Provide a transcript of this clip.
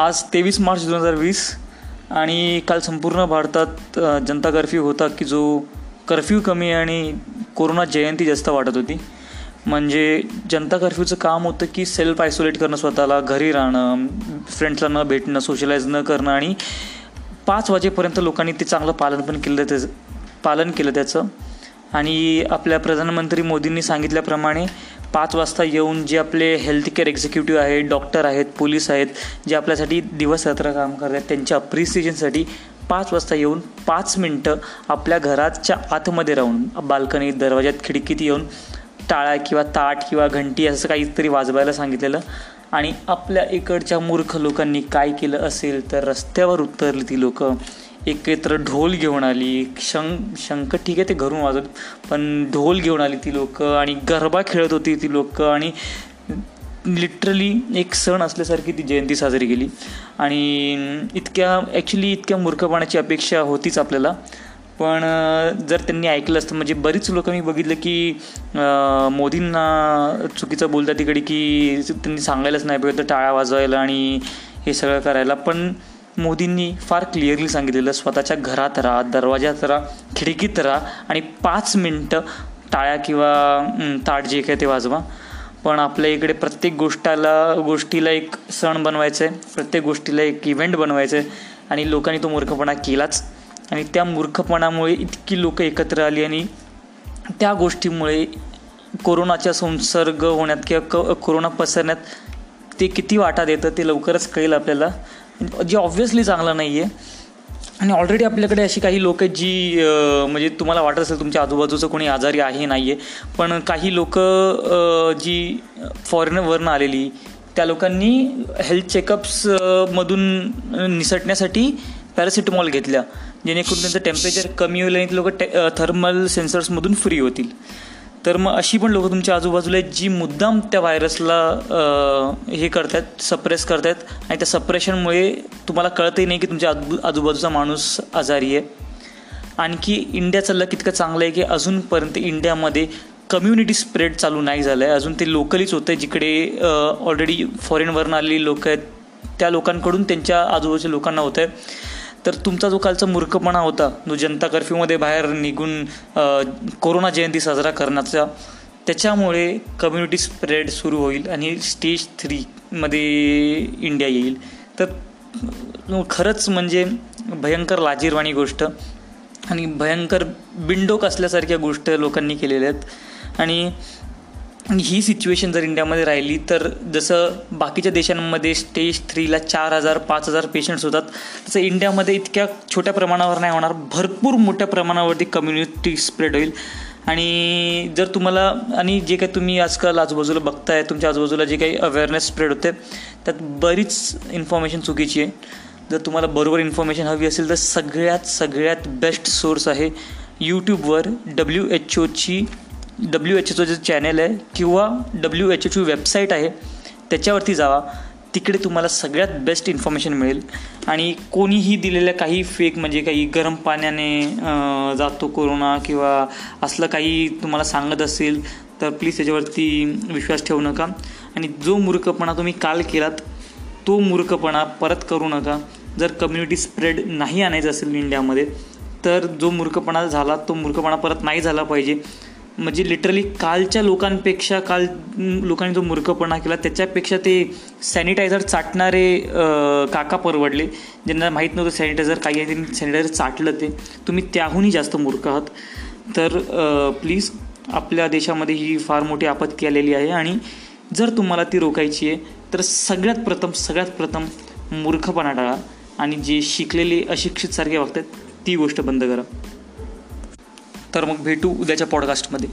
आज तेवीस मार्च दोन हजार वीस आणि काल संपूर्ण भारतात जनता कर्फ्यू होता की जो कर्फ्यू कमी आणि कोरोना जयंती जास्त वाटत होती. म्हणजे जनता कर्फ्यूचं काम होतं की सेल्फ आयसोलेट करणं स्वतःला घरी राहणं फ्रेंड्सला न भेटणं सोशलाइज न करणं आणि पाच वाजेपर्यंत लोकांनी ते चांगलं पालन पण केलं त्याचं पालन केलं त्याचं. आणि आपल्या प्रधानमंत्री मोदींनी सांगितल्याप्रमाणे पाच वाजता येऊन जे आपले हेल्थ केअर एक्झिक्युटिव्ह आहेत डॉक्टर आहेत पोलीस आहेत जे आपल्यासाठी दिवस रात्र काम करतात त्यांच्या अप्रिसिएशनसाठी पाच वाजता येऊन पाच मिनटं आपल्या घराच्या आतमध्ये राहून बाल्कनीत दरवाज्यात खिडकीत येऊन टाळ्या किंवा ताट किंवा घंटी असं काहीतरी वाजवायला सांगितलेलं आणि आपल्या इकडच्या मूर्ख लोकांनी काय केलं असेल तर रस्त्यावर उतरली ती लोकं. एकत्र ढोल घेऊन आली शंक शंख ठीक आहे ते घरून वाजत पण ढोल घेऊन आली ती लोकं आणि गरबा खेळत होती ती लोकं आणि लिटरली एक सण असल्यासारखी ती जयंती साजरी केली. आणि इतक्या ॲक्च्युली इतक्या मूर्खपणाची अपेक्षा होतीच आपल्याला. पण जर त्यांनी ऐकलं असतं म्हणजे बरीच लोक मी बघितलं की मोदींना चुकीचं बोलतात तिकडे की त्यांनी सांगायलाच नाही पाहिजे टाळ्या वाजवायला आणि हे सगळं करायला. पण मोदींनी फार क्लिअरली सांगितलेलं स्वतःच्या घरात राहा दरवाज्यात राहा खिडकीत राहा आणि पाच मिनटं टाळ्या किंवा ताट जे काय ते वाजवा. पण आपल्या इकडे प्रत्येक गोष्टाला गोष्टीला एक सण बनवायचं आहे प्रत्येक गोष्टीला एक इव्हेंट बनवायचं आहे आणि लोकांनी तो मूर्खपणा केलाच. आणि त्या मूर्खपणामुळे इतकी लोक एकत्र आली आणि त्या गोष्टीमुळे कोरोनाचा संसर्ग होण्यात किंवा क कोरोना पसरण्यात ते किती वाटा देतं ते लवकरच कळेल आपल्याला. जे ऑब्व्हियसली चांगलं नाही आहे आणि ऑलरेडी आपल्याकडे अशी काही लोक आहेत जी म्हणजे तुम्हाला वाटत असेल तुमच्या आजूबाजूचं कोणी आजारी आहे नाही आहे पण काही लोक जी फॉरेनवरनं आलेली त्या लोकांनी हेल्थ चेकअप्समधून निसटण्यासाठी पॅरासिटामॉल घेतल्या. जेणेकरून त्यांचं टेम्परेचर कमी होईल आणि लोक टे थर्मल सेन्सर्समधून फ्री होतील. तर मग अशी पण लोकं तुमच्या आजूबाजूला आहेत जी मुद्दाम त्या व्हायरसला हे करतात सप्रेस करतात आणि त्या सप्रेशनमुळे तुम्हाला कळतही नाही की तुमच्या आजू आजूबाजूचा माणूस आजारी आहे. आणखी इंडियाचं चाललं इतकं चांगलं आहे की अजूनपर्यंत इंडियामध्ये कम्युनिटी स्प्रेड चालू नाही झालं आहे अजून ते लोकलीच होतं आहे जिकडे ऑलरेडी फॉरेनवरून आलेली लोक आहेत त्या लोकांकडून त्यांच्या आजूबाजूच्या लोकांना होतं आहे तर तुमचा जो कालचा मूर्खपणा होता जो जनता कर्फ्यूमध्ये बाहेर निघून कोरोना जयंती साजरा करण्याचा त्याच्यामुळे कम्युनिटी स्प्रेड सुरू होईल आणि स्टेज थ्रीमध्ये इंडिया येईल. तर खरंच म्हणजे भयंकर लाजीरवाणी गोष्ट आणि भयंकर बिंडोक असल्यासारख्या गोष्ट लोकांनी केलेल्या आहेत. आणि ही सिच्युएशन जर इंडियामध्ये राहिली तर जसं बाकीच्या देशांमध्ये स्टेज थ्रीला चार हजार पाच हजार पेशंट्स होतात तसं इंडियामध्ये इतक्या छोट्या प्रमाणावर नाही होणार. भरपूर मोठ्या प्रमाणावरती कम्युनिटी स्प्रेड होईल. आणि जर तुम्हाला आणि जे काही तुम्ही आजकाल आजूबाजूला बघताय तुमच्या आजूबाजूला जे काही अवेअरनेस स्प्रेड होते त्यात बरीच इन्फॉर्मेशन चुकीची आहे. जर तुम्हाला बरोबर इन्फॉर्मेशन हवी असेल तर सगळ्यात सगळ्यात बेस्ट सोर्स आहे यूट्यूबवर डब्ल्यू एच ओची डब्ल्यू एच एचचं जे चॅनल आहे किंवा डब्ल्यू एच एचची वेबसाईट आहे त्याच्यावरती जावा. तिकडे तुम्हाला सगळ्यात बेस्ट इन्फॉर्मेशन मिळेल. आणि कोणीही दिलेल्या काही फेक म्हणजे काही गरम पाण्याने जातो कोरोना किंवा असलं काही तुम्हाला सांगत असेल तर प्लीज त्याच्यावरती विश्वास ठेवू नका. आणि जो मूर्खपणा तुम्ही काल केलात तो मूर्खपणा परत करू नका. जर कम्युनिटी स्प्रेड नाही आणायचं असेल इंडियामध्ये तर जो मूर्खपणा झाला तो मूर्खपणा परत नाही झाला पाहिजे. म्हणजे लिटरली कालच्या लोकांपेक्षा काल लोकांनी जो मूर्खपणा केला त्याच्यापेक्षा ते सॅनिटायझर चाटणारे काका परवडले. ज्यांना माहीत नव्हतं सॅनिटायझर काही आहे त्यांनी सॅनिटायझर चाटलं ते. तुम्ही त्याहूनही जास्त मूर्ख आहात. तर प्लीज आपल्या देशामध्ये ही फार मोठी आपत्ती आलेली आहे आणि जर तुम्हाला ती रोखायची आहे तर सगळ्यात प्रथम सगळ्यात प्रथम मूर्खपणा टाळा आणि जे शिकलेले अशिक्षित सारखे वागतात ती गोष्ट बंद करा. तर मग भेटू उद्याच्या पॉडकास्टमध्ये